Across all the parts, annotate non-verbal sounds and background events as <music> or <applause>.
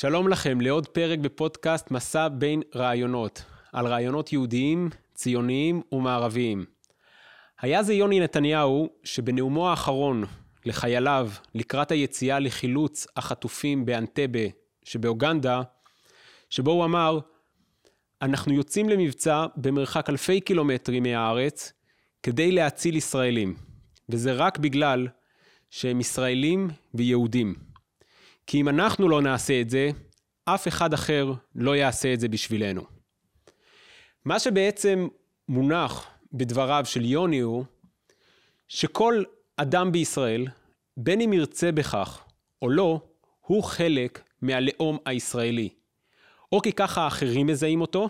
שלום לכם לעוד פרק בפודקאסט מסע בין רעיונות, על רעיונות יהודיים, ציוניים ומערביים. היה זה יוני נתניהו שבנאומו האחרון לחייליו לקראת היציאה לחילוץ החטופים באנטבה שבאוגנדה, שבו הוא אמר, אנחנו יוצאים למבצע במרחק אלפי קילומטרים מהארץ כדי להציל ישראלים, וזה רק בגלל שהם ישראלים ויהודים. כי אם אנחנו לא נעשה את זה, אף אחד אחר לא יעשה את זה בשבילנו. מה שבעצם מונח בדבריו של יוני הוא שכל אדם בישראל, בין אם ירצה בכך או לא, הוא חלק מהלאום הישראלי. או כי ככה האחרים מזהים אותו,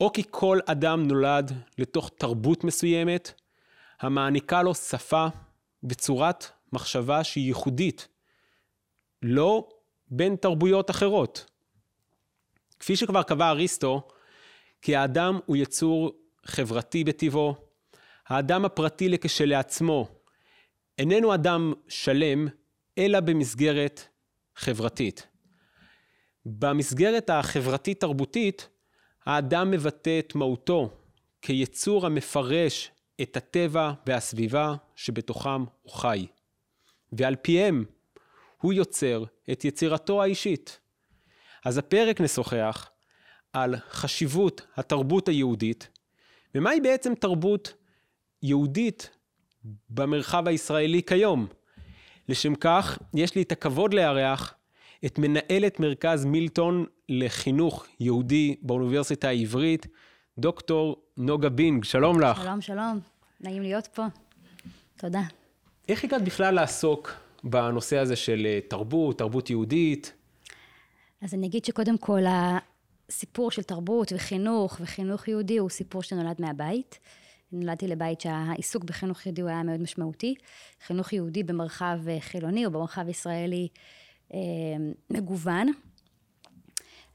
או כי כל אדם נולד לתוך תרבות מסוימת, המעניקה לו שפה וצורת מחשבה שהיא ייחודית, לא בין תרבויות אחרות. כפי שכבר קבע אריסטו, כי האדם הוא יצור חברתי בטבעו, האדם הפרטי לכשלעצמו איננו אדם שלם, אלא במסגרת חברתית. במסגרת החברתית-תרבותית, האדם מבטא את מהותו כיצור המפרש את הטבע והסביבה שבתוכם הוא חי. ועל פיהם הוא יוצר את יצירתו האישית. אז הפרק נשוחח על חשיבות התרבות היהודית, ומהי בעצם תרבות יהודית במרחב הישראלי כיום. לשם כך, יש לי את הכבוד לארח את מנהלת מרכז מילטון לחינוך יהודי באוניברסיטה העברית, דוקטור נוגה בינג, שלום לך. שלום, שלום, נעים להיות פה. תודה. איך הגעת בכלל לעסוק בנושא הזה של אה, תרבות, תרבות יהודית? אז אני אגיד שקודם כל, הסיפור של תרבות וחינוך וחינוך יהודי הוא סיפור שנולד מהבית. נולדתי לבית שהעיסוק בחינוך יהודי הוא היה מאוד משמעותי. חינוך יהודי במרחב אה, חילוני או במרחב ישראלי אה, מגוון.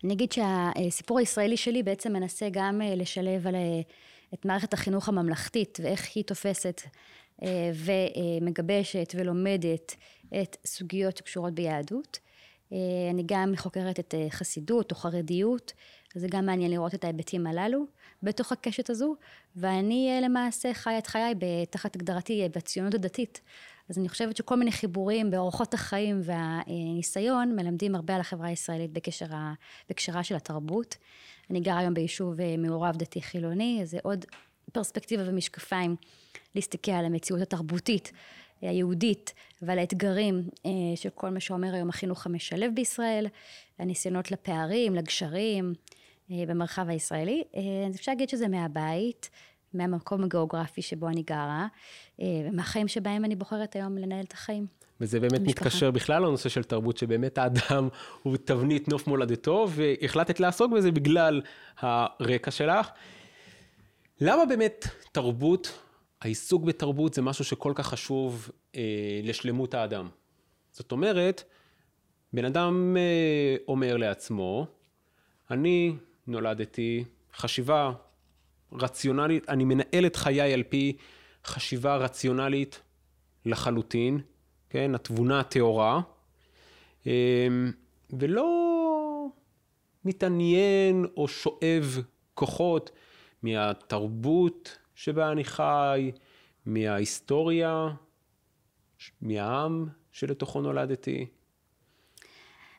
אני אגיד שהסיפור הישראלי שלי בעצם מנסה גם לשלב על את מערכת החינוך הממלכתית ואיך היא תופסת ומגבשת ולומדת את סוגיות שקשורות ביהדות. אני גם חוקרת את חסידות או חרדיות, זה גם מעניין לראות את ההיבטים הללו בתוך הקשת הזו, ואני למעשה חיה את חיי תחת הגדרתי בציונות הדתית. אז אני חושבת שכל מיני חיבורים באורחות החיים והניסיון מלמדים הרבה על החברה הישראלית בקשר ה... בקשרה של התרבות. אני גר היום ביישוב מעורב דתי חילוני, זה עוד פרספקטיבה ומשקפיים להסתכל על המציאות התרבותית היהודית ועל האתגרים אה, של כל מה שאומר היום החינוך המשלב בישראל, הניסיונות לפערים, לגשרים אה, במרחב הישראלי. אה, אפשר להגיד שזה מהבית, מהמקום הגיאוגרפי שבו אני גרה, ומהחיים שבהם אני בוחרת היום לנהל את החיים. וזה באמת המשפחה. מתקשר בכלל לנושא של תרבות, שבאמת האדם הוא תבנית נוף מולדתו, והחלטת לעסוק בזה בגלל הרקע שלך. למה באמת תרבות העיסוק בתרבות זה משהו שכל כך חשוב אה, לשלמות האדם. זאת אומרת, בן אדם אה, אומר לעצמו, אני נולדתי חשיבה רציונלית, אני מנהל את חיי על פי חשיבה רציונלית לחלוטין, כן, התבונה הטהורה, אה, ולא מתעניין או שואב כוחות מהתרבות שבה אני חי, מההיסטוריה, מהעם שלתוכו נולדתי.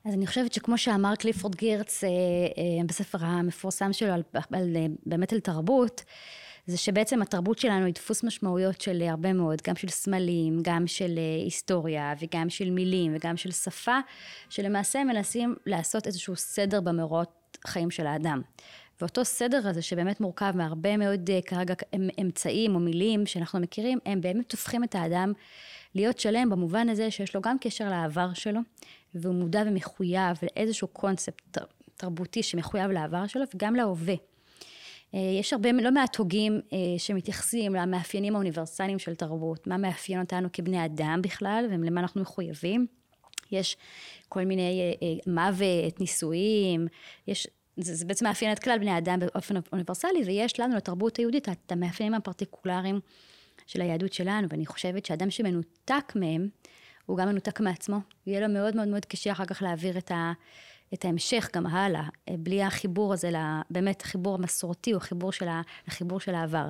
אז אני חושבת שכמו שאמר קליפורד גירץ אה, אה, בספר המפורסם שלו על, על, אה, באמת על תרבות, זה שבעצם התרבות שלנו היא דפוס משמעויות של הרבה מאוד, גם של סמלים, גם של היסטוריה וגם של מילים וגם של שפה, שלמעשה מנסים לעשות איזשהו סדר במאורעות חיים של האדם. ואותו סדר הזה שבאמת מורכב מהרבה מאוד אה, כרגע אמצעים או מילים שאנחנו מכירים, הם באמת הופכים את האדם להיות שלם במובן הזה שיש לו גם קשר לעבר שלו, והוא מודע ומחויב לאיזשהו קונספט תרבותי שמחויב לעבר שלו וגם להווה. אה, יש הרבה, לא מעט הוגים אה, שמתייחסים למאפיינים האוניברסליים של תרבות, מה מאפיין אותנו כבני אדם בכלל ולמה אנחנו מחויבים. יש כל מיני מוות, נישואים, יש זה, זה בעצם מאפיין את כלל בני אדם באופן אוניברסלי, ויש לנו, לתרבות היהודית, את המאפיינים הפרטיקולריים של היהדות שלנו, ואני חושבת שאדם שמנותק מהם, הוא גם מנותק מעצמו. יהיה לו מאוד מאוד מאוד קשה אחר כך להעביר את, ה, את ההמשך גם הלאה, בלי החיבור הזה, באמת החיבור המסורתי, או חיבור של ה, החיבור של העבר.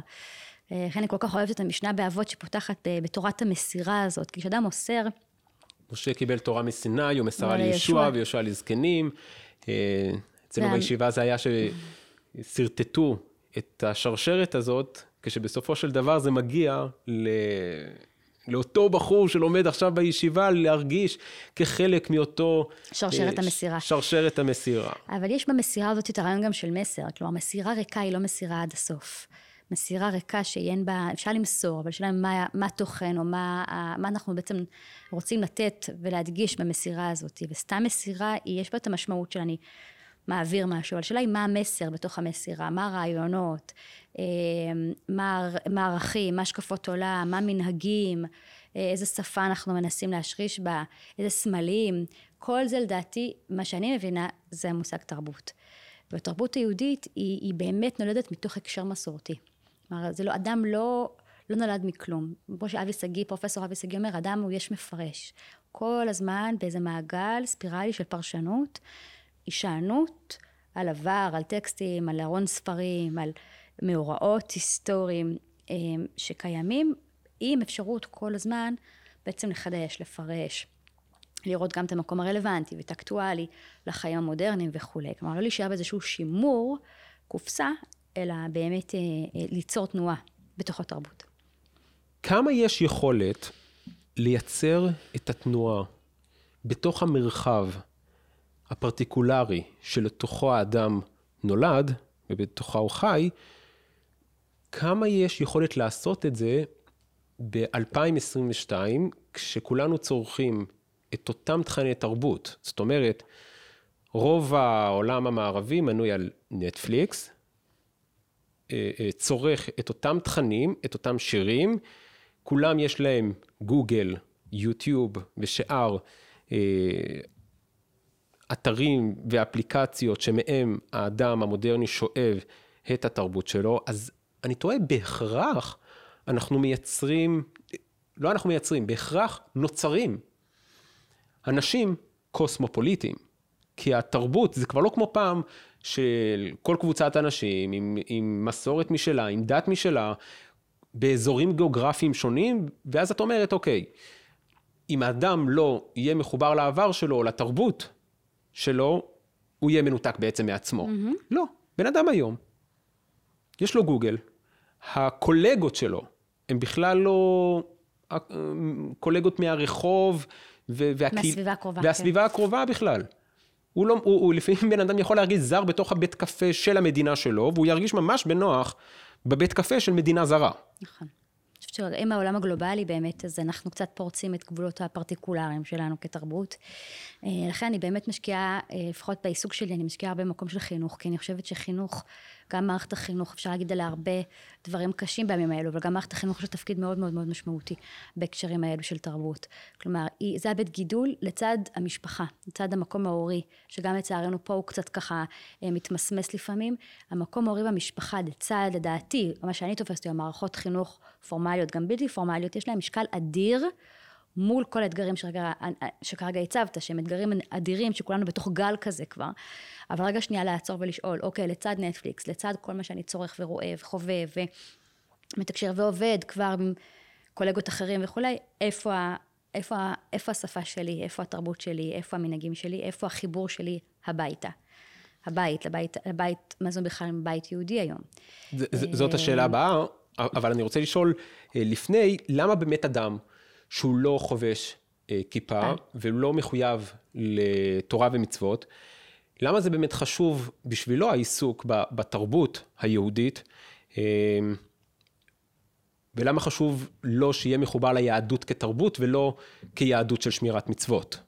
לכן אני כל כך אוהבת את המשנה באבות שפותחת בתורת המסירה הזאת, כי כשאדם מוסר... משה קיבל תורה מסיני, הוא מסרה לישוע ויהושע לזקנים. אצלנו בישיבה זה היה ששרטטו את השרשרת הזאת, כשבסופו של דבר זה מגיע ל... לאותו בחור שלומד עכשיו בישיבה, להרגיש כחלק מאותו... שרשרת uh, המסירה. שרשרת המסירה. אבל יש במסירה הזאת את הרעיון גם של מסר. כלומר, מסירה ריקה היא לא מסירה עד הסוף. מסירה ריקה שאין בה, אפשר למסור, אבל השאלה מה, מה התוכן, או מה, מה אנחנו בעצם רוצים לתת ולהדגיש במסירה הזאת. וסתם מסירה, יש בה את המשמעות של אני מעביר משהו, אבל השאלה היא מה המסר בתוך המסירה, מה הרעיונות, אה, מה הערכים, מה השקפות עולם, מה מנהגים, אה, איזה שפה אנחנו מנסים להשריש בה, איזה סמלים, כל זה לדעתי, מה שאני מבינה, זה המושג תרבות. והתרבות היהודית היא, היא באמת נולדת מתוך הקשר מסורתי. כלומר, זה לא, אדם לא, לא נולד מכלום. כמו שאבי שגיא, פרופסור אבי שגיא אומר, אדם הוא יש מפרש. כל הזמן באיזה מעגל ספירלי של פרשנות, הישענות על עבר, על טקסטים, על ארון ספרים, על מאורעות היסטוריים אה, שקיימים, עם אפשרות כל הזמן בעצם לחדש, לפרש, לראות גם את המקום הרלוונטי ואת האקטואלי לחיים המודרניים וכולי. כלומר, לא להישאר באיזשהו שימור, קופסה, אלא באמת אה, אה, ליצור תנועה בתוך התרבות. כמה יש יכולת לייצר את התנועה בתוך המרחב הפרטיקולרי שלתוכו האדם נולד ובתוכה הוא חי, כמה יש יכולת לעשות את זה ב-2022, כשכולנו צורכים את אותם תכני תרבות. זאת אומרת, רוב העולם המערבי מנוי על נטפליקס, אה, אה, צורך את אותם תכנים, את אותם שירים, כולם יש להם גוגל, יוטיוב ושאר אה, אתרים ואפליקציות שמהם האדם המודרני שואב את התרבות שלו, אז אני טועה, בהכרח אנחנו מייצרים, לא אנחנו מייצרים, בהכרח נוצרים אנשים קוסמופוליטיים. כי התרבות זה כבר לא כמו פעם של כל קבוצת אנשים עם, עם מסורת משלה, עם דת משלה, באזורים גיאוגרפיים שונים, ואז את אומרת, אוקיי, אם האדם לא יהיה מחובר לעבר שלו, לתרבות שלו, הוא יהיה מנותק בעצם מעצמו. Mm-hmm. לא, בן אדם היום, יש לו גוגל, הקולגות שלו הם בכלל לא קולגות מהרחוב והקהיל... מהסביבה הקרובה. והסביבה כן. הקרובה בכלל. הוא, לא, הוא, הוא לפעמים בן אדם יכול להרגיש זר בתוך הבית קפה של המדינה שלו, והוא ירגיש ממש בנוח בבית קפה של מדינה זרה. נכון. שאם העולם הגלובלי באמת, אז אנחנו קצת פורצים את גבולות הפרטיקולריים שלנו כתרבות. אה, לכן אני באמת משקיעה, אה, לפחות בעיסוק שלי, אני משקיעה הרבה במקום של חינוך, כי אני חושבת שחינוך, גם מערכת החינוך, אפשר להגיד עליה הרבה דברים קשים בימים האלו, אבל גם מערכת החינוך יש תפקיד מאוד מאוד מאוד משמעותי בהקשרים האלו של תרבות. כלומר, זה הבית גידול לצד המשפחה, לצד המקום ההורי, שגם לצערנו פה הוא קצת ככה אה, מתמסמס לפעמים. המקום ההורי והמשפחה, לצד, לדעתי, מה שאני תופסת היום, מערכות חינוך פורמליות, גם בלתי פורמליות, יש להם משקל אדיר. מול כל האתגרים שרגע, שכרגע הצבת, שהם אתגרים אדירים, שכולנו בתוך גל כזה כבר. אבל רגע שנייה לעצור ולשאול, אוקיי, לצד נטפליקס, לצד כל מה שאני צורך ורואה וחווה ומתקשר ועובד כבר עם קולגות אחרים וכולי, איפה, איפה, איפה השפה שלי, איפה התרבות שלי, איפה המנהגים שלי, איפה החיבור שלי הביתה. הבית, לבית, לבית, מה זה בכלל בית יהודי היום? זאת השאלה הבאה, אבל אני רוצה לשאול אה, לפני, למה באמת אדם שהוא לא חובש אה, כיפה אה. ולא מחויב לתורה ומצוות, למה זה באמת חשוב בשבילו העיסוק בתרבות היהודית, ולמה חשוב לו שיהיה מחובר ליהדות כתרבות ולא כיהדות של שמירת מצוות?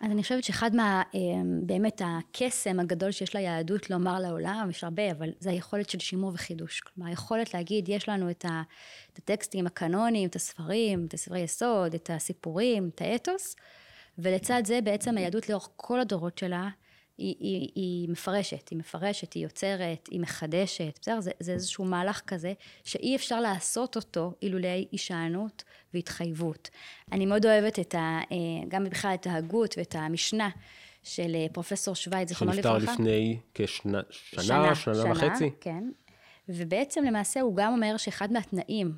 אז אני חושבת שאחד מה, אה, באמת הקסם הגדול שיש ליהדות לומר לעולם, יש הרבה, אבל זה היכולת של שימור וחידוש. כלומר, היכולת להגיד, יש לנו את, הטקסטים הקנוניים, את הספרים, את הספרי יסוד, את הסיפורים, את האתוס, ולצד זה בעצם היהדות לאורך כל הדורות שלה, היא, היא, היא מפרשת, היא מפרשת, היא יוצרת, היא מחדשת, בסדר? זה, זה איזשהו מהלך כזה שאי אפשר לעשות אותו אילולי הישענות והתחייבות. אני מאוד אוהבת את ה, אה, גם בכלל את ההגות ואת המשנה של אה, פרופסור שווייץ, זיכרונו לברכה. שנפטר לפני כשנה, שנה, שנה, שנה, שנה וחצי. כן. ובעצם למעשה הוא גם אומר שאחד מהתנאים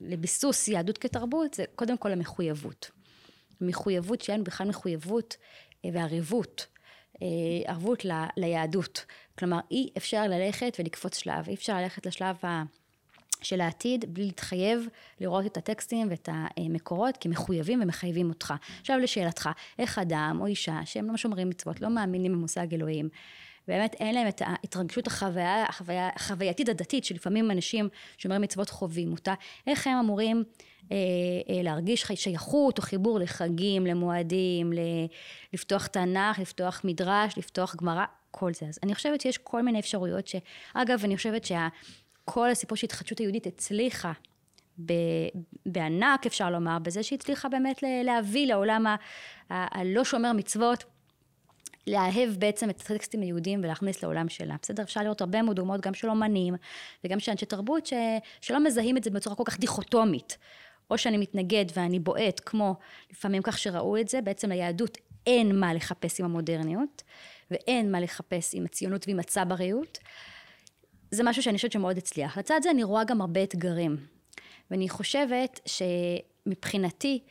לביסוס יהדות כתרבות זה קודם כל המחויבות. מחויבות, לנו בכלל מחויבות אה, וערבות, ערבות ל, ליהדות. כלומר, אי אפשר ללכת ולקפוץ שלב, אי אפשר ללכת לשלב ה... של העתיד בלי להתחייב לראות את הטקסטים ואת המקורות כי מחויבים ומחייבים אותך. עכשיו לשאלתך, איך אדם או אישה שהם לא שומרים מצוות, לא מאמינים במושג אלוהים, באמת אין להם את ההתרגשות החוויה, החוויה, החווייתית הדתית שלפעמים אנשים שומרי מצוות חווים אותה, איך הם אמורים אה, אה, להרגיש שייכות או חיבור לחגים, למועדים, ל, לפתוח תנ"ך, לפתוח מדרש, לפתוח גמרא, כל זה. אז אני חושבת שיש כל מיני אפשרויות שאגב אני חושבת שכל הסיפור של התחדשות היהודית הצליחה בענק אפשר לומר, בזה שהצליחה באמת להביא לעולם הלא שומר מצוות לאהב בעצם את הטקסטים היהודיים ולהכניס לעולם שלה. בסדר? אפשר לראות הרבה מאוד דוגמאות גם של אומנים וגם של אנשי תרבות ש... שלא מזהים את זה בצורה כל כך דיכוטומית. או שאני מתנגד ואני בועט, כמו לפעמים כך שראו את זה, בעצם ליהדות אין מה לחפש עם המודרניות, ואין מה לחפש עם הציונות ועם הצבריות. זה משהו שאני חושבת שמאוד הצליח. לצד זה אני רואה גם הרבה אתגרים. ואני חושבת שמבחינתי,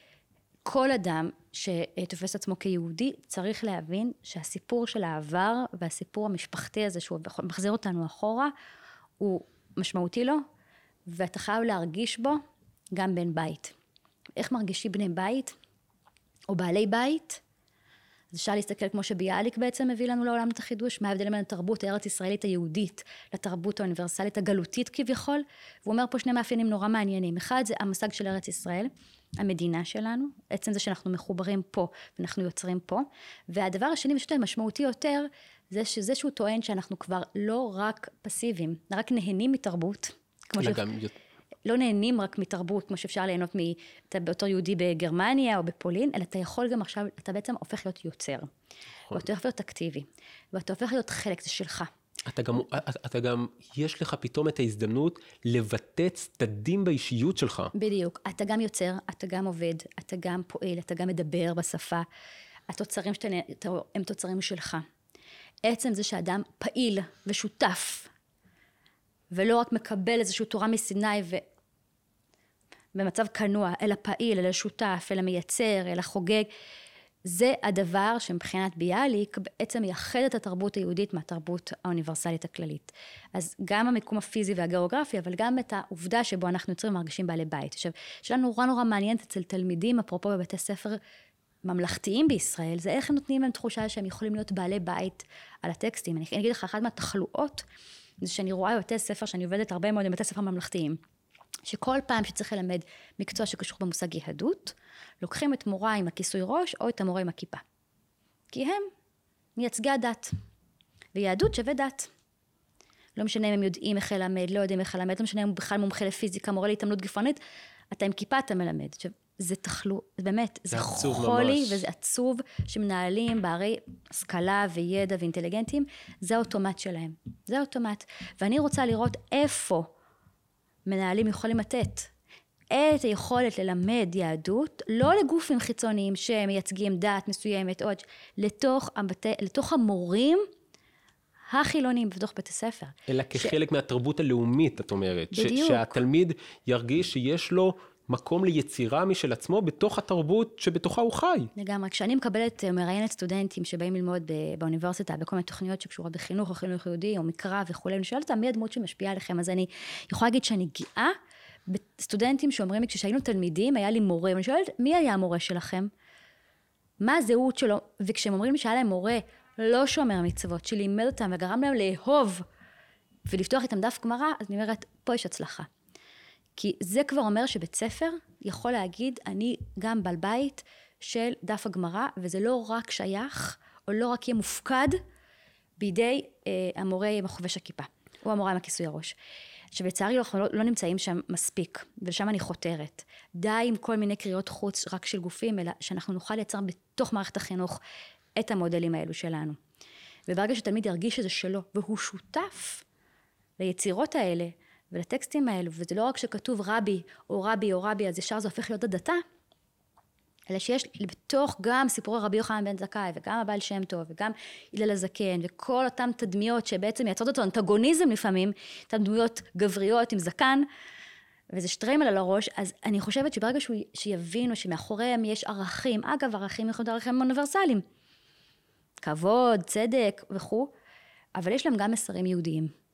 כל אדם שתופס עצמו כיהודי, צריך להבין שהסיפור של העבר והסיפור המשפחתי הזה, שהוא מחזיר אותנו אחורה, הוא משמעותי לו, ואתה חייב להרגיש בו גם בן בית. איך מרגישים בני בית, או בעלי בית? אז אפשר להסתכל כמו שביאליק בעצם מביא לנו לעולם את החידוש, מה ההבדל בין התרבות הארץ ישראלית היהודית לתרבות האוניברסלית הגלותית כביכול, והוא אומר פה שני מאפיינים נורא מעניינים. אחד זה המושג של ארץ ישראל, המדינה שלנו, עצם זה שאנחנו מחוברים פה ואנחנו יוצרים פה, והדבר השני ושוב משמעותי יותר, זה שזה שהוא טוען שאנחנו כבר לא רק פסיביים, רק נהנים מתרבות, כמו ש... גם... לא נהנים רק מתרבות, כמו שאפשר ליהנות באותו יהודי בגרמניה או בפולין, אלא אתה יכול גם עכשיו, אתה בעצם הופך להיות יוצר. נכון. ואתה הופך להיות אקטיבי, ואתה הופך להיות חלק, זה שלך. אתה גם, אתה גם, יש לך פתאום את ההזדמנות לבטא צדדים באישיות שלך. בדיוק. אתה גם יוצר, אתה גם עובד, אתה גם פועל, אתה גם מדבר בשפה. התוצרים שאתה, הם תוצרים שלך. עצם זה שאדם פעיל ושותף, ולא רק מקבל איזושהי תורה מסיני ו... במצב כנוע, אלא פעיל, אלא שותף, אלא מייצר, אלא חוגג. זה הדבר שמבחינת ביאליק בעצם מייחד את התרבות היהודית מהתרבות האוניברסלית הכללית. אז גם המיקום הפיזי והגיאוגרפי, אבל גם את העובדה שבו אנחנו יוצרים ומרגישים בעלי בית. עכשיו, שאלה נורא נורא מעניינת אצל תלמידים, אפרופו בבתי ספר ממלכתיים בישראל, זה איך הם נותנים להם תחושה שהם יכולים להיות בעלי בית על הטקסטים. אני אגיד לך, אחת מהתחלואות, זה שאני רואה בבתי ספר, שאני עובדת הרבה מאוד עם בתי ספר ממלכתיים. שכל פעם שצריך ללמד מקצוע שקשור במושג יהדות, לוקחים את מורה עם הכיסוי ראש או את המורה עם הכיפה. כי הם מייצגי הדת. ויהדות שווה דת. לא משנה אם הם יודעים איך ללמד, לא יודעים איך ללמד, לא משנה אם הוא בכלל מומחה לפיזיקה, מורה להתעמלות גפנית, אתה עם כיפה אתה מלמד. עכשיו, זה תחלו, באמת, זה, זה חולי ממש. וזה עצוב שמנהלים בערי השכלה וידע ואינטליגנטים, זה האוטומט שלהם. זה האוטומט. ואני רוצה לראות איפה מנהלים יכולים לתת את היכולת ללמד יהדות, לא לגופים חיצוניים שמייצגים דת מסוימת, עוד, לתוך, הבתי, לתוך המורים החילונים בתוך בית הספר. אלא כחלק ש... מהתרבות הלאומית, את אומרת. בדיוק. ש- שהתלמיד ירגיש שיש לו מקום ליצירה משל עצמו בתוך התרבות שבתוכה הוא חי. לגמרי. כשאני מקבלת, אה, מראיינת סטודנטים שבאים ללמוד באוניברסיטה, בכל מיני תוכניות שקשורות בחינוך, או חינוך יהודי, או מקרא וכולי, אני שואלת אותם מי הדמות שמשפיעה עליכם, אז אני יכולה להגיד שאני גאה בסטודנטים שאומרים לי, כשהיינו תלמידים, היה לי מורה, ואני שואלת, מי היה המורה שלכם? מה הזהות שלו? וכשהם אומרים לי שהיה להם מורה לא שומר מצוות, שלימד אותם וגרם להם לאהוב ולפתוח איתם דף גמרא, אז אני אומרת, פה יש הצלחה. כי זה כבר אומר שבית ספר יכול להגיד, אני גם בעל בית של דף הגמרא, וזה לא רק שייך, או לא רק יהיה מופקד בידי אה, המורה עם החובש הכיפה, או המורה עם הכיסוי הראש. עכשיו לצערי אנחנו לא, לא נמצאים שם מספיק, ולשם אני חותרת. די עם כל מיני קריאות חוץ רק של גופים, אלא שאנחנו נוכל לייצר בתוך מערכת החינוך את המודלים האלו שלנו. וברגע שתלמיד ירגיש שזה שלו, והוא שותף ליצירות האלה, ולטקסטים האלו, וזה לא רק שכתוב רבי, או רבי, או רבי, אז ישר זה הופך להיות הדתה, אלא שיש בתוך גם סיפורי רבי יוחנן בן זכאי, וגם הבעל שם טוב, וגם הלל הזקן, וכל אותן תדמיות שבעצם מייצרות אותו אנטגוניזם לפעמים, אותן דמויות גבריות עם זקן, וזה שטריימל על הראש, אז אני חושבת שברגע שהוא, שיבינו שמאחוריהם יש ערכים, אגב, ערכים יכולים להיות ערכים אוניברסליים, כבוד, צדק וכו', אבל יש להם גם מסרים יהודיים.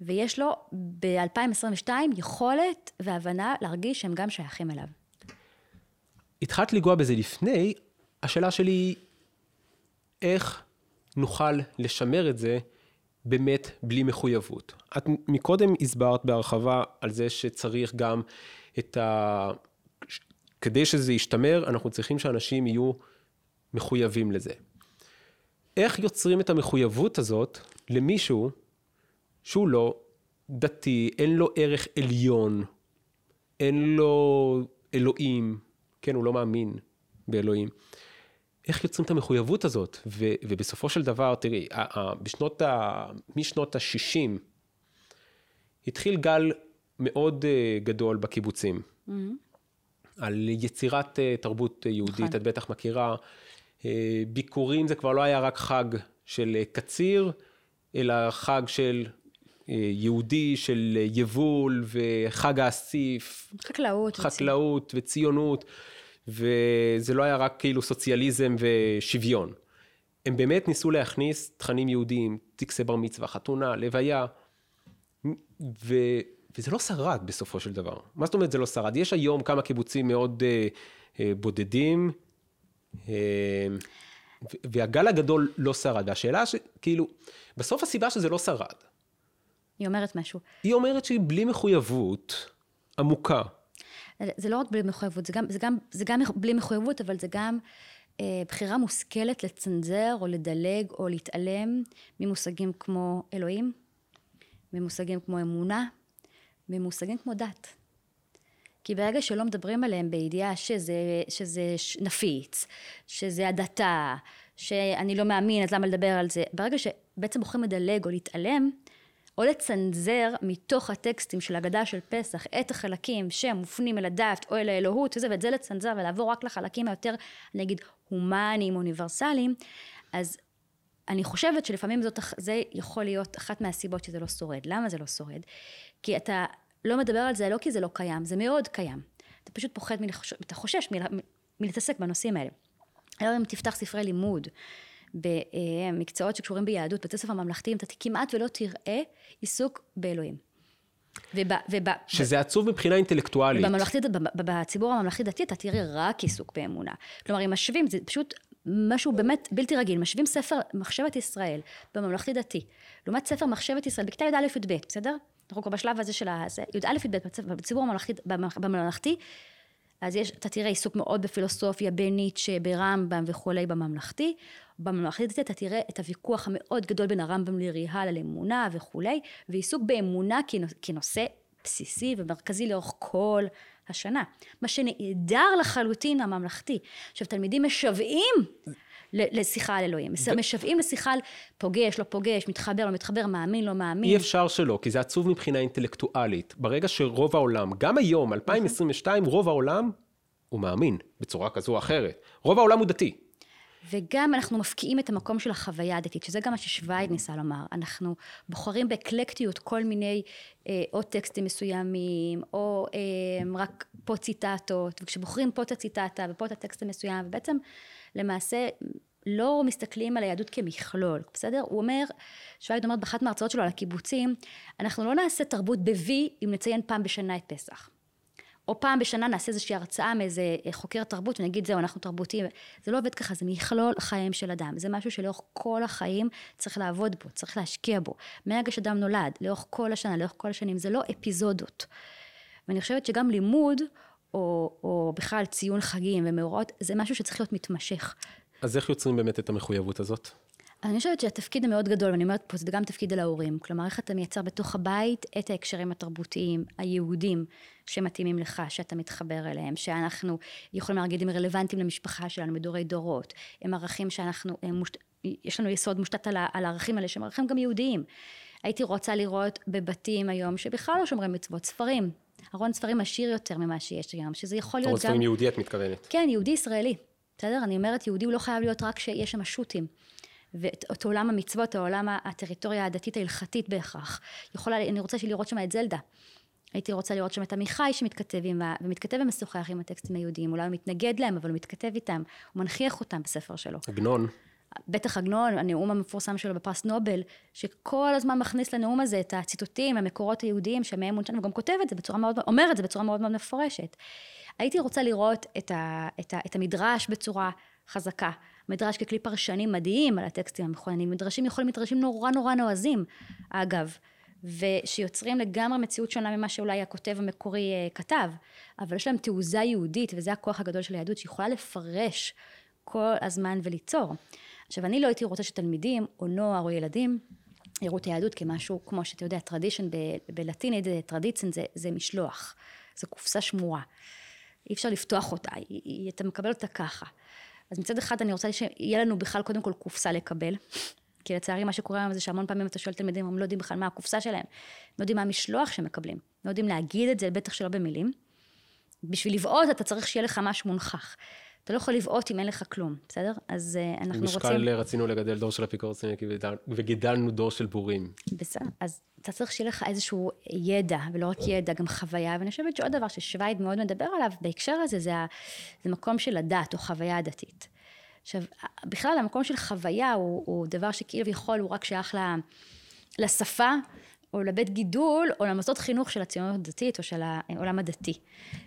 ויש לו ב-2022 יכולת והבנה להרגיש שהם גם שייכים אליו. התחלת לנגוע בזה לפני, השאלה שלי היא, איך נוכל לשמר את זה באמת בלי מחויבות? את מקודם הסברת בהרחבה על זה שצריך גם את ה... כדי שזה ישתמר, אנחנו צריכים שאנשים יהיו מחויבים לזה. איך יוצרים את המחויבות הזאת למישהו שהוא לא דתי, אין לו ערך עליון, אין לו אלוהים, כן, הוא לא מאמין באלוהים. איך יוצרים את המחויבות הזאת? ו, ובסופו של דבר, תראי, בשנות ה... משנות ה-60 התחיל גל מאוד אה, גדול בקיבוצים. Mm-hmm. על יצירת אה, תרבות יהודית, נכון. את בטח מכירה. אה, ביקורים זה כבר לא היה רק חג של קציר, אלא חג של יהודי, של יבול וחג האסיף. חקלאות. חקלאות וציונות. וזה לא היה רק כאילו סוציאליזם ושוויון. הם באמת ניסו להכניס תכנים יהודיים, טקסי בר מצווה, חתונה, לוויה, ו... וזה לא שרד בסופו של דבר. מה זאת אומרת זה לא שרד? יש היום כמה קיבוצים מאוד אה, אה, בודדים, אה, והגל הגדול לא שרד. והשאלה שכאילו, בסוף הסיבה שזה לא שרד. היא אומרת משהו. היא אומרת שהיא בלי מחויבות עמוקה זה לא רק בלי מחויבות, זה גם, זה גם, זה גם בלי מחויבות, אבל זה גם אה, בחירה מושכלת לצנזר או לדלג או להתעלם ממושגים כמו אלוהים, ממושגים כמו אמונה, ממושגים כמו דת. כי ברגע שלא מדברים עליהם בידיעה שזה, שזה נפיץ, שזה הדתה, שאני לא מאמין, אז למה לדבר על זה? ברגע שבעצם בוחרים לדלג או להתעלם, או לצנזר מתוך הטקסטים של הגדה של פסח את החלקים שמופנים אל הדת או אל האלוהות וזה, ואת זה לצנזר ולעבור רק לחלקים היותר, אני אגיד, הומניים, אוניברסליים, אז אני חושבת שלפעמים זאת, זה יכול להיות אחת מהסיבות שזה לא שורד. למה זה לא שורד? כי אתה לא מדבר על זה לא כי זה לא קיים, זה מאוד קיים. אתה פשוט פוחד, מלחש... אתה חושש. מלהתעסק בנושאים האלה. היום אם תפתח ספרי לימוד במקצועות שקשורים ביהדות, בתי ספר ממלכתיים, אתה כמעט ולא תראה עיסוק באלוהים. ובא, ובא, שזה ב... עצוב מבחינה אינטלקטואלית. בממלכתית, בציבור הממלכתי דתי אתה תראה רק עיסוק באמונה. כלומר, אם משווים, זה פשוט משהו באמת בלתי רגיל, משווים ספר מחשבת ישראל בממלכתי דתי, לעומת ספר מחשבת ישראל בכיתה י"א י"ב, בסדר? אנחנו כבר בשלב הזה של ה... י"א י"ב בציבור הממלכתי, בממלכתי, אז יש, אתה תראה עיסוק מאוד בפילוסופיה, בניטשה, ברמב"ם וכולי בממלכתי. בממלכתית אתה תראה את הוויכוח המאוד גדול בין הרמב"ם לריה"ל על אמונה וכולי, ועיסוק באמונה כנושא בסיסי ומרכזי לאורך כל השנה. מה שנעדר לחלוטין הממלכתי. עכשיו, תלמידים משוועים לשיחה על אלוהים. ו... משוועים לשיחה על פוגש, לא פוגש, מתחבר, לא מתחבר, מאמין, לא מאמין. אי אפשר שלא, כי זה עצוב מבחינה אינטלקטואלית. ברגע שרוב העולם, גם היום, 2022, רוב העולם הוא מאמין, בצורה כזו או אחרת. רוב העולם הוא דתי. וגם אנחנו מפקיעים את המקום של החוויה הדתית, שזה גם מה ששווייד ניסה לומר. אנחנו בוחרים באקלקטיות כל מיני אה, או טקסטים מסוימים, או אה, רק פה ציטטות, וכשבוחרים פה את הציטטה ופה את הטקסט המסוים, ובעצם למעשה לא מסתכלים על היהדות כמכלול, בסדר? הוא אומר, שווייד אומר באחת מההרצאות שלו על הקיבוצים, אנחנו לא נעשה תרבות ב-V אם נציין פעם בשנה את פסח. או פעם בשנה נעשה איזושהי הרצאה מאיזה חוקר תרבות ונגיד זהו אנחנו תרבותיים, זה לא עובד ככה, זה מכלול חיים של אדם, זה משהו שלאורך כל החיים צריך לעבוד בו, צריך להשקיע בו, מהרגע שאדם נולד, לאורך כל השנה, לאורך כל השנים, זה לא אפיזודות. ואני חושבת שגם לימוד, או, או בכלל ציון חגים ומאורעות, זה משהו שצריך להיות מתמשך. אז איך יוצרים באמת את המחויבות הזאת? אני חושבת שהתפקיד המאוד גדול, ואני אומרת פה, זה גם תפקיד על ההורים. כלומר, איך אתה מייצר בתוך הבית את ההקשרים התרבותיים, היהודים, שמתאימים לך, שאתה מתחבר אליהם, שאנחנו יכולים להגיד, הם רלוונטיים למשפחה שלנו, מדורי דורות. הם ערכים שאנחנו, הם מושת, יש לנו יסוד מושתת על, על הערכים האלה, שהם ערכים גם יהודיים. הייתי רוצה לראות בבתים היום, שבכלל לא שומרים מצוות, ספרים. ארון ספרים עשיר יותר ממה שיש היום, שזה יכול להיות ארון גם... ספרים יהודי את מתכוונת. כן, יהודי ישראלי. בסדר? אני אומרת, יהודי הוא לא חייב להיות רק שיש שם שו"תים. ואת עולם המצוות, העולם הטריטוריה הדתית ההלכתית בהכרח. יכולה, אני רוצה לראות שם את זלדה. הייתי רוצה לראות שם את עמיחי שמתכתב עם, ומתכתב ומשוחח עם הטקסטים היהודיים. אולי הוא מתנגד להם, אבל הוא מתכתב איתם. הוא מנכיח אותם בספר שלו. עגנון. בטח עגנון, הנאום המפורסם שלו בפרס נובל, שכל הזמן מכניס לנאום הזה את הציטוטים, המקורות היהודיים שמהם הוא גם כותב את זה בצורה מאוד, אומר את זה בצורה מאוד מאוד מפורשת. הייתי רוצה לראות את, ה, את, ה, את המדרש בצורה חזקה. מדרש ככלי פרשני מדהים על הטקסטים המכוננים. מדרשים יכולים מדרשים נורא נורא נועזים, אגב, ושיוצרים לגמרי מציאות שונה ממה שאולי הכותב המקורי uh, כתב, אבל יש להם תעוזה יהודית, וזה הכוח הגדול של היהדות, שיכולה לפרש כל הזמן וליצור. עכשיו, אני לא הייתי רוצה שתלמידים, או נוער, או ילדים, יראו את היהדות כמשהו, כמו שאתה יודע, טרדישן בלטינית, טרדיצן זה, זה משלוח, זו קופסה שמורה. אי אפשר לפתוח אותה, אתה מקבל אותה ככה. אז מצד אחד אני רוצה שיהיה לנו בכלל קודם כל קופסה לקבל, <laughs> כי לצערי מה שקורה היום זה שהמון פעמים אתה שואל תלמידים, הם לא יודעים בכלל מה הקופסה שלהם, לא יודעים מה המשלוח שהם מקבלים, לא יודעים להגיד את זה, בטח שלא במילים. בשביל לבעוט אתה צריך שיהיה לך משהו מונחח. אתה לא יכול לבעוט אם אין לך כלום, בסדר? אז uh, אנחנו במשקל רוצים... במשקל רצינו לגדל דור של אפיקורסים וגידלנו דור של בורים. בסדר, אז אתה צריך שיהיה לך איזשהו ידע, ולא רק ידע, גם חוויה, ואני חושבת שעוד דבר ששווייד מאוד מדבר עליו בהקשר הזה, זה. זה מקום של הדת או חוויה הדתית. עכשיו, בכלל המקום של חוויה הוא, הוא דבר שכאילו יכול, הוא רק שייך לשפה, או לבית גידול, או למוסדות חינוך של הציונות הדתית, או של העולם הדתי.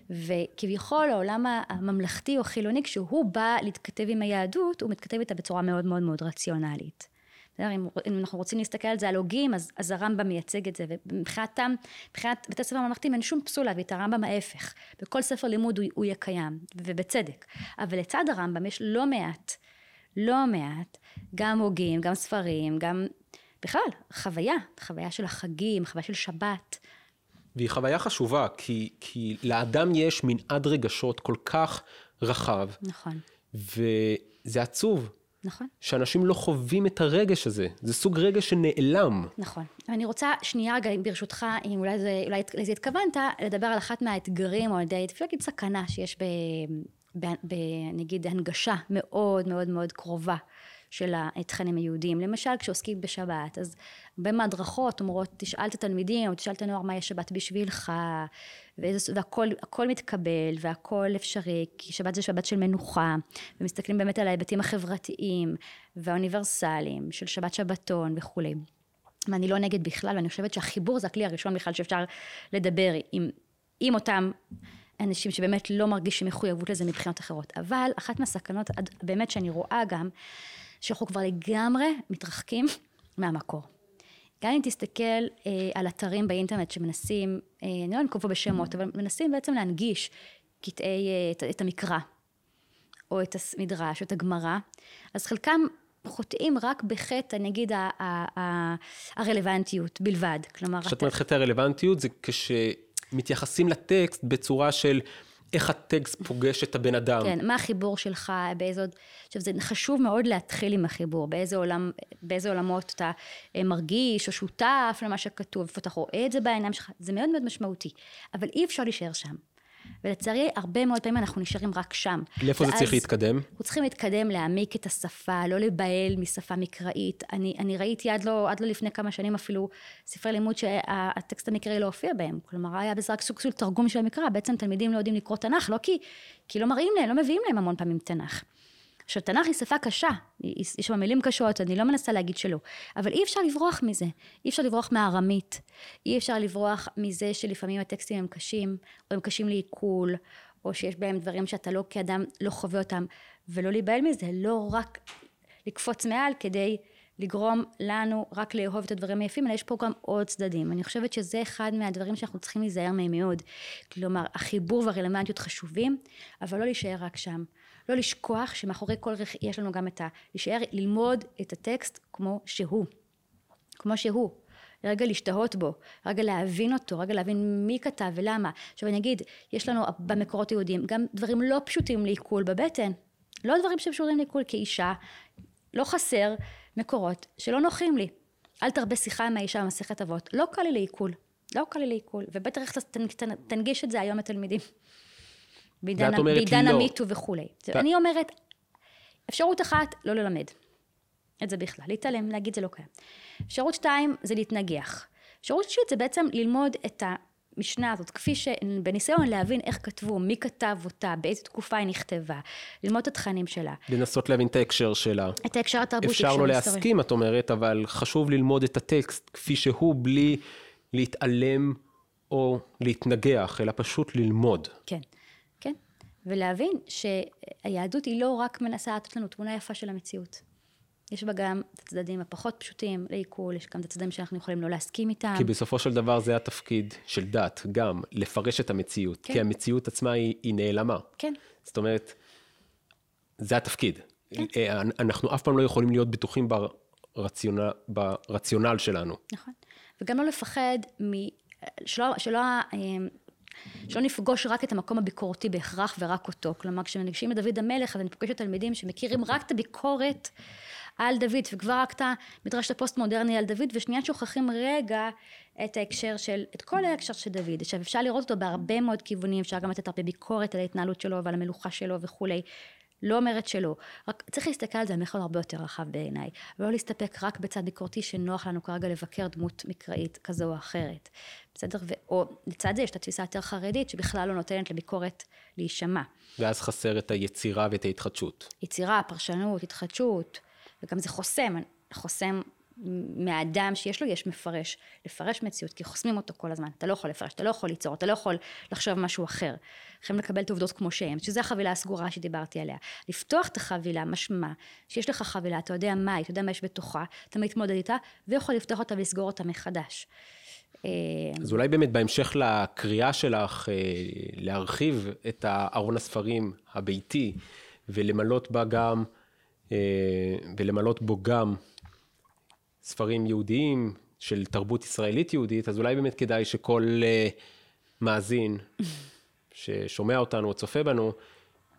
וכביכול העולם הממלכתי או חילוני, כשהוא בא להתכתב עם היהדות, הוא מתכתב איתה בצורה מאוד מאוד מאוד רציונלית. אם, אם אנחנו רוצים להסתכל על זה על הוגים, אז, אז הרמב"ם מייצג את זה, ומבחינתם, מבחינת בתי ספר ממלכתיים אין שום פסול להביא את הרמב"ם ההפך. בכל ספר לימוד הוא, הוא יהיה קיים, ובצדק. אבל לצד הרמב"ם יש לא מעט, לא מעט, גם הוגים, גם ספרים, גם בכלל, חוויה, חוויה של החגים, חוויה של שבת. והיא חוויה חשובה, כי, כי לאדם יש מנעד רגשות כל כך רחב. נכון. וזה עצוב. נכון. שאנשים לא חווים את הרגש הזה. זה סוג רגש שנעלם. נכון. אני רוצה שנייה רגע, ברשותך, אם אולי זה, אולי לזה התכוונת, לדבר על אחת מהאתגרים, או על ידי, אפשר להגיד סכנה שיש ב... ב, ב נגיד הנגשה מאוד מאוד מאוד קרובה של התכנים היהודיים. למשל, כשעוסקים בשבת, אז הרבה מהדרכות אומרות, תשאל את התלמידים, או תשאל את הנוער מה יש שבת בשבילך, והכל מתקבל, והכל אפשרי, כי שבת זה שבת של מנוחה, ומסתכלים באמת על ההיבטים החברתיים והאוניברסליים של שבת שבתון וכולי. ואני לא נגד בכלל, ואני חושבת שהחיבור זה הכלי הראשון בכלל שאפשר לדבר עם, עם אותם אנשים שבאמת לא מרגישים מחויבות לזה מבחינות אחרות. אבל אחת מהסכנות, באמת שאני רואה גם, שאנחנו כבר לגמרי מתרחקים מהמקור. גם אם תסתכל אה, על אתרים באינטרנט שמנסים, אה, אני לא אנקוב פה בשמות, אבל מנסים בעצם להנגיש קטעי, אה, את, את המקרא, או את המדרש, או את הגמרא, אז חלקם חוטאים רק בחטא, נגיד, ה, ה, ה, הרלוונטיות בלבד. כלומר... כשאת אומרת חטא הרלוונטיות זה כשמתייחסים לטקסט בצורה של איך הטקסט פוגש את הבן אדם. כן, מה החיבור שלך, באיזה עוד... עכשיו, זה חשוב מאוד להתחיל עם החיבור, באיזה, עולם, באיזה עולמות אתה אה, מרגיש או שותף למה שכתוב, איפה אתה רואה את זה בעיניים שלך, זה מאוד מאוד משמעותי, אבל אי אפשר להישאר שם. ולצערי, הרבה מאוד פעמים אנחנו נשארים רק שם. לאיפה זה צריך להתקדם? אנחנו צריכים להתקדם, להעמיק את השפה, לא להיבהל משפה מקראית. אני, אני ראיתי עד לא, עד לא לפני כמה שנים אפילו ספרי לימוד שהטקסט המקראי לא הופיע בהם. כלומר, היה בזה רק סוג של תרגום של המקרא. בעצם תלמידים לא יודעים לקרוא תנ"ך, לא כי, כי לא מראים להם, לא מביאים להם המון פעמים תנ"ך. עכשיו, תנ"ך היא שפה קשה, יש שם מילים קשות, אני לא מנסה להגיד שלא, אבל אי אפשר לברוח מזה, אי אפשר לברוח מהארמית, אי אפשר לברוח מזה שלפעמים הטקסטים הם קשים, או הם קשים לעיכול, או שיש בהם דברים שאתה לא כאדם לא חווה אותם, ולא להיבהל מזה, לא רק לקפוץ מעל כדי לגרום לנו רק לאהוב את הדברים היפים, אלא יש פה גם עוד צדדים. אני חושבת שזה אחד מהדברים שאנחנו צריכים להיזהר מהם מאוד. כלומר, החיבור והרלוונטיות חשובים, אבל לא להישאר רק שם. לא לשכוח שמאחורי כל רכיב יש לנו גם את ה... להישאר, ללמוד את הטקסט כמו שהוא. כמו שהוא. רגע להשתהות בו, רגע להבין אותו, רגע להבין מי כתב ולמה. עכשיו אני אגיד, יש לנו במקורות יהודיים גם דברים לא פשוטים לעיכול בבטן. לא דברים שפשוטים לעיכול כאישה, לא חסר מקורות שלא נוחים לי. אל תרבה שיחה עם האישה במסכת אבות, לא קל לי לעיכול. לא קל לי לעיכול, ובטח תנגיש את זה היום לתלמידים. בעידן, בעידן לא. המיטו וכולי. ו- אני אומרת, אפשרות אחת, לא ללמד. את זה בכלל, להתעלם, להגיד זה לא קיים. אפשרות שתיים, זה להתנגח. אפשרות שלישית זה בעצם ללמוד את המשנה הזאת, כפי שבניסיון להבין איך כתבו, מי כתב אותה, באיזה תקופה היא נכתבה, ללמוד את התכנים שלה, לנסות להבין את ההקשר שלה. את ההקשר התרבותי, אפשר הקשר לא ההיסטורי. להסכים, את אומרת, אבל חשוב ללמוד את הטקסט כפי שהוא, בלי להתעלם או להתנגח, אלא פשוט ללמוד. כן. ולהבין שהיהדות היא לא רק מנסה לתת לנו תמונה יפה של המציאות. יש בה גם את הצדדים הפחות פשוטים לעיכול, יש גם את הצדדים שאנחנו יכולים לא להסכים איתם. כי בסופו של דבר זה התפקיד של דת, גם לפרש את המציאות. כן. כי המציאות עצמה היא, היא נעלמה. כן, זאת אומרת, זה התפקיד. כן. אה, אנחנו אף פעם לא יכולים להיות בטוחים ברציונל, ברציונל שלנו. נכון. וגם לא לפחד מ... שלא, שלא, אה, שלא נפגוש רק את המקום הביקורתי בהכרח ורק אותו. כלומר, כשמנגשים את דוד המלך, אז אני פוגשת תלמידים שמכירים רק את הביקורת על דוד, וכבר רק את המדרש הפוסט-מודרני על דוד, ושנייה שוכחים רגע את ההקשר של, את כל ההקשר של דוד. עכשיו, אפשר לראות אותו בהרבה מאוד כיוונים, אפשר גם לתת הרבה ביקורת על ההתנהלות שלו ועל המלוכה שלו וכולי. לא אומרת שלא, רק צריך להסתכל על זה מכלול הרבה יותר רחב בעיניי, ולא להסתפק רק בצד ביקורתי שנוח לנו כרגע לבקר דמות מקראית כזו או אחרת, בסדר? ו- או לצד זה יש את התפיסה היותר חרדית, שבכלל לא נותנת לביקורת להישמע. ואז חסר את היצירה ואת ההתחדשות. יצירה, פרשנות, התחדשות, וגם זה חוסם, חוסם מהאדם שיש לו, יש מפרש. לפרש מציאות, כי חוסמים אותו כל הזמן. אתה לא יכול לפרש, אתה לא יכול ליצור, אתה לא יכול לחשוב משהו אחר. יכולים לקבל את העובדות כמו שהן, שזו החבילה הסגורה שדיברתי עליה. לפתוח את החבילה, משמע שיש לך חבילה, אתה יודע מה היא, אתה יודע מה יש בתוכה, אתה מתמודד איתה, ויכול לפתוח אותה ולסגור אותה מחדש. אז אולי באמת בהמשך לקריאה שלך אה, להרחיב את ארון הספרים הביתי ולמלות בה גם, אה, ולמלות בו גם ספרים יהודיים של תרבות ישראלית יהודית, אז אולי באמת כדאי שכל אה, מאזין <laughs> ששומע אותנו או צופה בנו,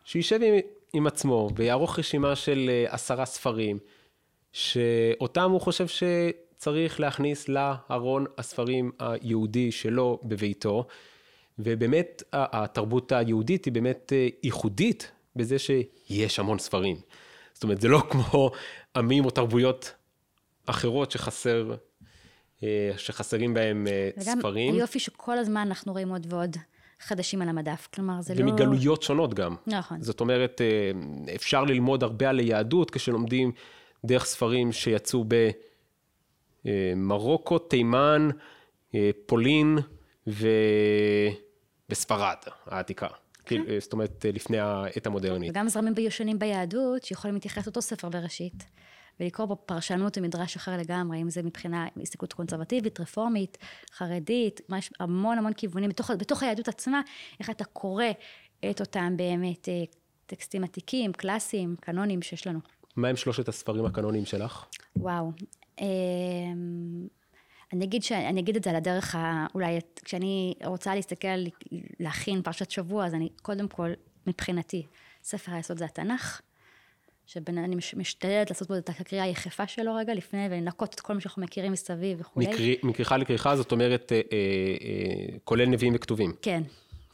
שישב עם, עם עצמו ויערוך רשימה של אה, עשרה ספרים, שאותם הוא חושב שצריך להכניס לארון הספרים היהודי שלו בביתו, ובאמת התרבות היהודית היא באמת אה, ייחודית בזה שיש המון ספרים. זאת אומרת, זה לא כמו עמים או תרבויות אחרות שחסר, אה, שחסרים בהם אה, וגם ספרים, היופי שכל הזמן אנחנו רואים עוד ועוד חדשים על המדף. כלומר, זה לא... ומגלויות שונות גם. נכון. זאת אומרת, אה, אפשר ללמוד הרבה על היהדות כשלומדים דרך ספרים שיצאו במרוקו, תימן, פולין ו... וספרד העתיקה. כאילו, אה, זאת אומרת, לפני העת המודרנית. וגם זרמים ישנים ביהדות שיכולים להתייחס לאותו ספר בראשית. ולקרוא בו פרשנות ומדרש אחר לגמרי, אם זה מבחינה הסתכלות קונסרבטיבית, רפורמית, חרדית, ממש המון המון כיוונים בתוך, בתוך היהדות עצמה, איך אתה קורא את אותם באמת אה, טקסטים עתיקים, קלאסיים, קנונים שיש לנו. מה הם שלושת הספרים הקנוניים שלך? וואו. אמ, אני אגיד, ש... אני אגיד את זה על הדרך, ה... אולי כשאני רוצה להסתכל, להכין פרשת שבוע, אז אני קודם כל, מבחינתי, ספר היסוד זה התנ"ך, שאני מש- משתדלת לעשות בו את הקריאה היחפה שלו רגע לפני, ולנקות את כל מה שאנחנו מכירים מסביב וכולי. מקרי- מכריכה לכריכה, זאת אומרת, אה, אה, אה, כולל נביאים וכתובים. כן,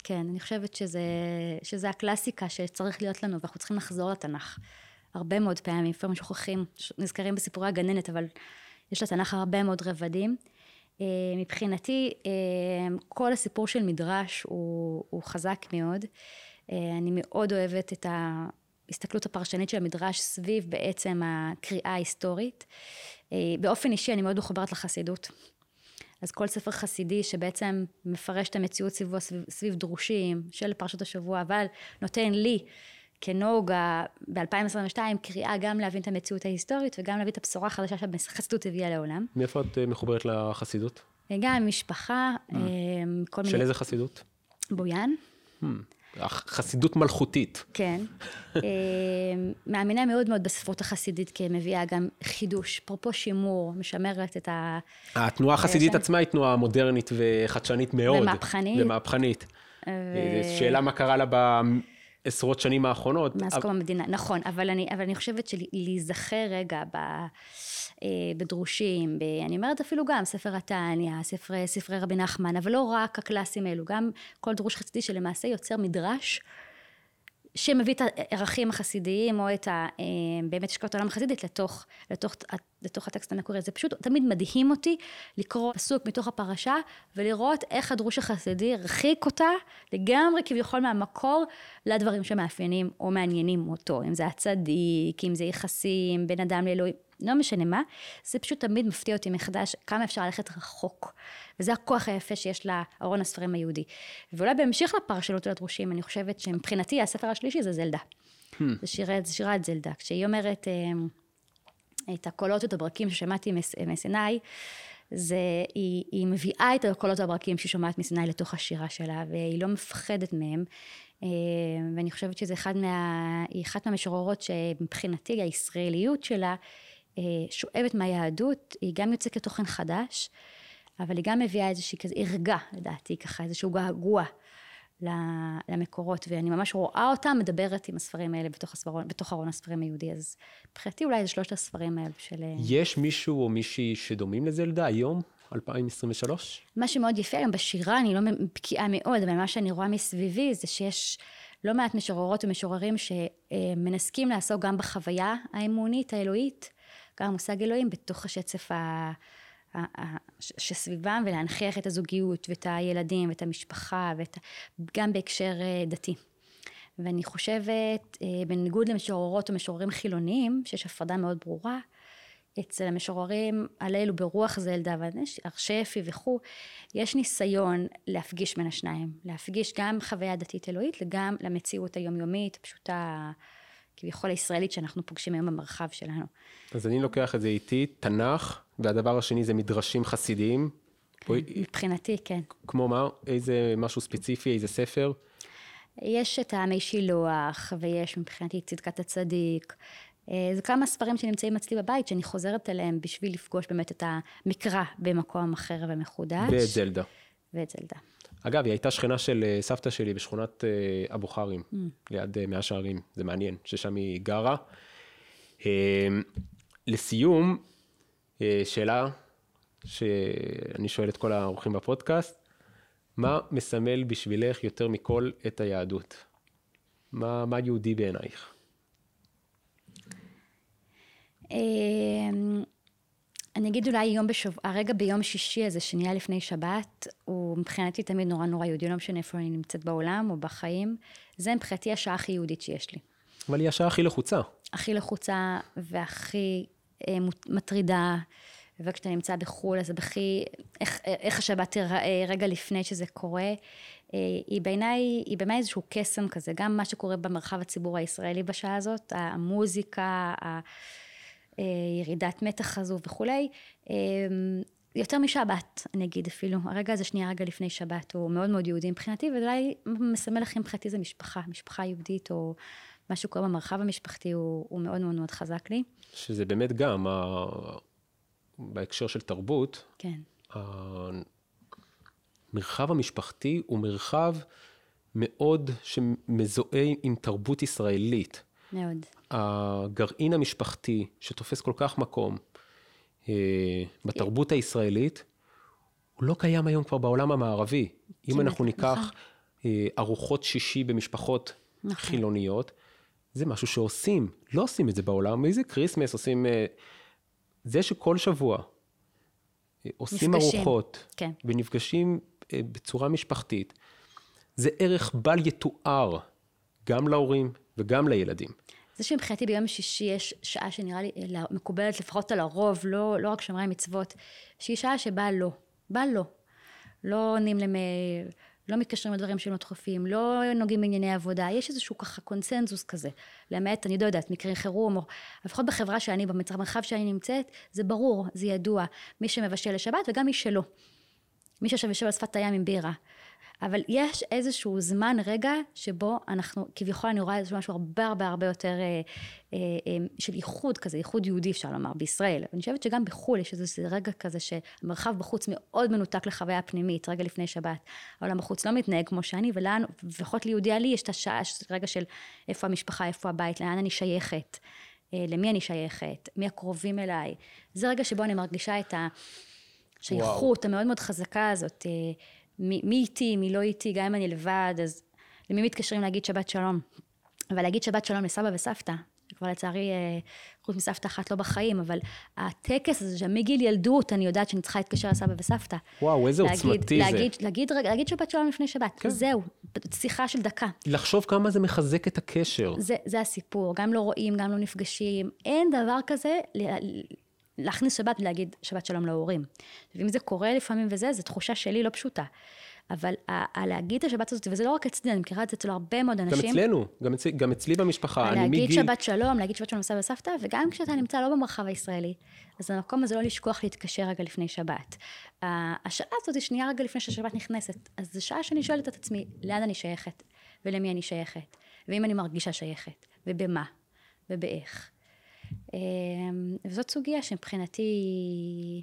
כן, אני חושבת שזה, שזה הקלאסיקה שצריך להיות לנו, ואנחנו צריכים לחזור לתנ"ך. הרבה מאוד פעמים, לפעמים שוכחים, נזכרים בסיפורי הגננת, אבל יש לתנ"ך הרבה מאוד רבדים. אה, מבחינתי, אה, כל הסיפור של מדרש הוא, הוא חזק מאוד. אה, אני מאוד אוהבת את ההסתכלות הפרשנית של המדרש סביב בעצם הקריאה ההיסטורית. אה, באופן אישי אני מאוד מחוברת לחסידות. אז כל ספר חסידי שבעצם מפרש את המציאות סביבו, סביב, סביב דרושים של פרשת השבוע, אבל נותן לי כנוגה ב-2022 קריאה גם להבין את המציאות ההיסטורית וגם להביא את הבשורה החדשה שהחסידות הביאה לעולם. מאיפה את אה, מחוברת לחסידות? גם משפחה, אה, כל מיני... של איזה חסידות? בויאן, חסידות מלכותית. כן. אה, מאמינה מאוד מאוד בספרות החסידית, כי היא מביאה גם חידוש, אפרופו שימור, משמרת את ה... התנועה החסידית. עצמה היא תנועה מודרנית וחדשנית מאוד. ומהפכנית. ומהפכנית. אה, שאלה מה קרה לה בעשרות שנים האחרונות. מאז קום המדינה, נכון, אבל אני, אבל אני חושבת שלהיזכר רגע ב, בדרושים, ב, אני אומרת אפילו גם ספר התניא, ספרי, ספרי רבי נחמן, אבל לא רק הקלאסים האלו, גם כל דרוש חסידי שלמעשה יוצר מדרש שמביא את הערכים החסידיים או את ה, אה, באמת השקעות העולם החסידית לתוך, לתוך, לתוך הטקסט המקורי. זה פשוט תמיד מדהים אותי לקרוא פסוק מתוך הפרשה ולראות איך הדרוש החסידי הרחיק אותה לגמרי כביכול מהמקור לדברים שמאפיינים או מעניינים אותו. אם זה הצדיק, אם זה יחסים בין אדם לאלוהים. לא משנה מה, זה פשוט תמיד מפתיע אותי מחדש כמה אפשר ללכת רחוק. וזה הכוח היפה שיש לארון הספרים היהודי. ואולי בהמשך לפרשנות לדרושים, אני חושבת שמבחינתי הספר השלישי זה זלדה. Hmm. זה, שירת, שירת זלדה. כשהיא אומרת אה, את הקולות ואת הברקים ששמעתי מסיני, זה, היא, היא מביאה את הקולות והברקים שהיא שומעת מסיני לתוך השירה שלה, והיא לא מפחדת מהם. אה, ואני חושבת שזה אחד מה, היא אחת מהמשוררות שמבחינתי הישראליות שלה שואבת מהיהדות, היא גם יוצאת כתוכן חדש, אבל היא גם מביאה איזושהי כזה ערגה, לדעתי, ככה איזשהו געגוע למקורות, ואני ממש רואה אותה מדברת עם הספרים האלה בתוך, הספרון, בתוך ארון הספרים היהודי, אז מבחינתי אולי זה שלושת הספרים האלה של... אה, יש מישהו או מישהי שדומים לזלדה היום? 2023? מה שמאוד יפה היום בשירה, אני לא בקיאה מאוד, אבל מה שאני רואה מסביבי זה שיש לא מעט משוררות ומשוררים שמנסקים לעסוק גם בחוויה האמונית, האלוהית, גם המושג אלוהים בתוך השצף ה... שסביבם ולהנכיח את הזוגיות ואת הילדים ואת המשפחה ואת, גם בהקשר אה, דתי. ואני חושבת, אה, בניגוד למשוררות ומשוררים חילוניים, שיש הפרדה מאוד ברורה, אצל המשוררים הללו ברוח זלדה והרשפי וכו', יש ניסיון להפגיש בין השניים, להפגיש גם חוויה דתית אלוהית וגם למציאות היומיומית, פשוטה כביכול הישראלית שאנחנו פוגשים היום במרחב שלנו. אז אני לוקח את זה איתי, תנ"ך, והדבר השני זה מדרשים חסידיים. כן, מבחינתי, כן. כמו מה? איזה משהו ספציפי, איזה ספר? יש את העמי שילוח, ויש מבחינתי צדקת הצדיק. אה, זה כמה ספרים שנמצאים אצלי בבית, שאני חוזרת אליהם בשביל לפגוש באמת את המקרא במקום אחר ומחודש. ואת זלדה. ואת זלדה. אגב, היא הייתה שכנה של אה, סבתא שלי בשכונת אה, אבו חרים, mm. ליד אה, מאה שערים, זה מעניין, ששם היא גרה. לסיום, שאלה שאני שואל את כל האורחים בפודקאסט, מה מסמל בשבילך יותר מכל את היהדות? מה, מה יהודי בעינייך? אני אגיד אולי יום בשבוע, הרגע ביום שישי הזה, שנהיה לפני שבת, הוא מבחינתי תמיד נורא נורא יהודי, לא משנה איפה אני נמצאת בעולם או בחיים. זה מבחינתי השעה הכי יהודית שיש לי. אבל היא השעה הכי לחוצה. הכי לחוצה והכי אה, מטרידה, וכשאתה נמצא בחו"ל, אז בכי, איך, איך השבת תיראה רגע לפני שזה קורה. אה, היא בעיניי, היא בעיניי איזשהו קסם כזה, גם מה שקורה במרחב הציבור הישראלי בשעה הזאת, המוזיקה, ה... אה, ירידת מתח הזו וכולי. אה, יותר משבת, אני אגיד אפילו. הרגע הזה שנייה רגע לפני שבת הוא מאוד מאוד יהודי מבחינתי, ואולי מסמל לכם מבחינתי זה משפחה, משפחה יהודית או משהו קורה במרחב המשפחתי הוא, הוא מאוד מאוד מאוד חזק לי. שזה באמת גם, ה... בהקשר של תרבות, כן. המרחב המשפחתי הוא מרחב מאוד שמזוהה עם תרבות ישראלית. מאוד. הגרעין המשפחתי שתופס כל כך מקום אה, בתרבות הישראלית, הוא לא קיים היום כבר בעולם המערבי. אם אנחנו ניקח נכון. אה, ארוחות שישי במשפחות נכון. חילוניות, זה משהו שעושים, לא עושים את זה בעולם, איזה כריסמס עושים, אה, זה שכל שבוע עושים נפגשים. ארוחות, כן. ונפגשים בצורה משפחתית, זה ערך בל יתואר גם להורים וגם לילדים. זה שמבחינתי ביום שישי יש שעה שנראה לי מקובלת לפחות על הרוב, לא, לא רק שומרי מצוות, שהיא שעה שבה לא, בה לא. לא עונים למ... לא מתקשרים לדברים שהם לא דחופים, לא נוגעים בענייני עבודה, יש איזשהו ככה קונסנזוס כזה. למעט, אני לא יודעת, מקרי חירום, או לפחות בחברה שאני, במרחב שאני נמצאת, זה ברור, זה ידוע. מי שמבשל לשבת וגם מי שלא. מי שיושב יושב על שפת הים עם בירה. אבל יש איזשהו זמן, רגע, שבו אנחנו, כביכול אני רואה איזשהו משהו הרבה הרבה הרבה יותר אה, אה, אה, של איחוד כזה, איחוד יהודי אפשר לומר, בישראל. אני חושבת שגם בחו"ל יש איזה רגע כזה שהמרחב בחוץ מאוד מנותק לחוויה הפנימית, רגע לפני שבת. העולם בחוץ לא מתנהג כמו שאני, ולאן, לפחות ליהודי עלי יש את השעה, רגע של איפה המשפחה, איפה הבית, לאן אני שייכת. אה, למי אני שייכת, מי הקרובים אליי. זה רגע שבו אני מרגישה את השייכות המאוד מאוד חזקה הזאת. אה, מי, מי איתי, מי לא איתי, גם אם אני לבד, אז למי מתקשרים להגיד שבת שלום. אבל להגיד שבת שלום לסבא וסבתא, כבר לצערי, אה, חוץ מסבתא אחת לא בחיים, אבל הטקס הזה שמגיל ילדות, אני יודעת שאני צריכה להתקשר לסבא וסבתא. וואו, איזה להגיד, עוצמתי להגיד, זה. להגיד, להגיד, להגיד שבת שלום לפני שבת, כן. זהו, שיחה של דקה. לחשוב כמה זה מחזק את הקשר. זה, זה הסיפור, גם לא רואים, גם לא נפגשים, אין דבר כזה להכניס שבת ולהגיד שבת שלום להורים. ואם זה קורה לפעמים וזה, זו תחושה שלי לא פשוטה. אבל להגיד את השבת הזאת, וזה לא רק אצלי, אני מכירה את זה אצל הרבה מאוד גם אנשים. אצלנו, גם, אצלי, גם אצלי במשפחה. אני להגיד מגיל... שבת שלום, להגיד שבת שלום לסבא וסבתא, וגם כשאתה נמצא לא במרחב הישראלי, אז המקום הזה לא לשכוח להתקשר רגע לפני שבת. השעה הזאת היא שנייה רגע לפני שהשבת נכנסת, אז זו שעה שאני שואלת את עצמי, לאן אני שייכת, ולמי אני שייכת, ואם אני מרגישה שייכת, ובמה, ובאיך. אמ, וזאת סוגיה שמבחינתי היא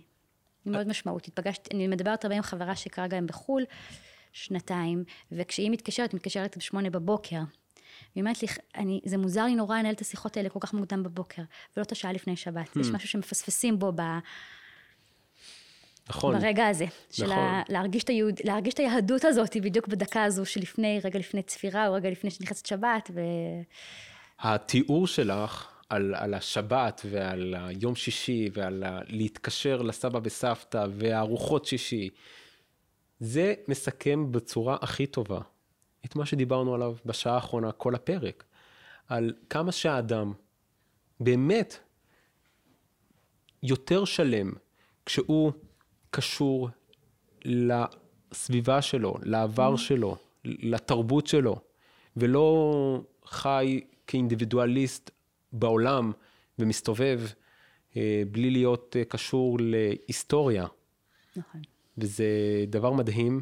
מאוד משמעותית. פגשתי, אני מדברת הרבה עם חברה שכרגע הם בחו"ל, שנתיים, וכשהיא מתקשרת, מתקשרת בשמונה בבוקר. והיא אומרת לי, אני, זה מוזר לי נורא לנהל את השיחות האלה כל כך מוקדם בבוקר, ולא את השעה לפני שבת. יש משהו שמפספסים בו ב, נכון. ברגע הזה. של נכון. ה, להרגיש, את היהוד, להרגיש את היהדות הזאת בדיוק בדקה הזו שלפני, רגע לפני צפירה, או רגע לפני שנכנסת שבת, ו... התיאור שלך על, על השבת ועל היום שישי ועל ה- להתקשר לסבא וסבתא והארוחות שישי, זה מסכם בצורה הכי טובה את מה שדיברנו עליו בשעה האחרונה, כל הפרק, על כמה שהאדם באמת יותר שלם כשהוא קשור לסביבה שלו, לעבר שלו, לתרבות שלו, ולא חי כאינדיבידואליסט בעולם ומסתובב אה, בלי להיות אה, קשור להיסטוריה. נכון. וזה דבר מדהים,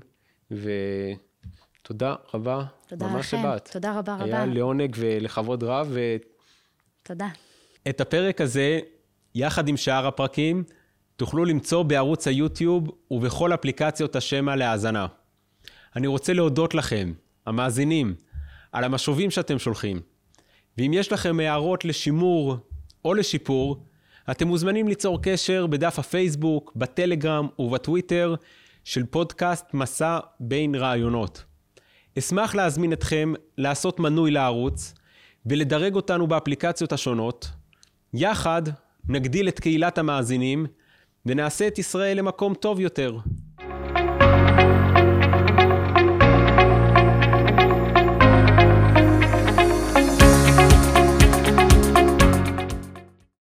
ותודה רבה. תודה ממש לכם. שבאת. תודה רבה היה רבה. לעונג ולכבוד רב, ו... תודה. את הפרק הזה, יחד עם שאר הפרקים, תוכלו למצוא בערוץ היוטיוב ובכל אפליקציות השמע להאזנה. אני רוצה להודות לכם, המאזינים, על המשובים שאתם שולחים. ואם יש לכם הערות לשימור או לשיפור, אתם מוזמנים ליצור קשר בדף הפייסבוק, בטלגרם ובטוויטר של פודקאסט מסע בין רעיונות. אשמח להזמין אתכם לעשות מנוי לערוץ ולדרג אותנו באפליקציות השונות. יחד נגדיל את קהילת המאזינים ונעשה את ישראל למקום טוב יותר.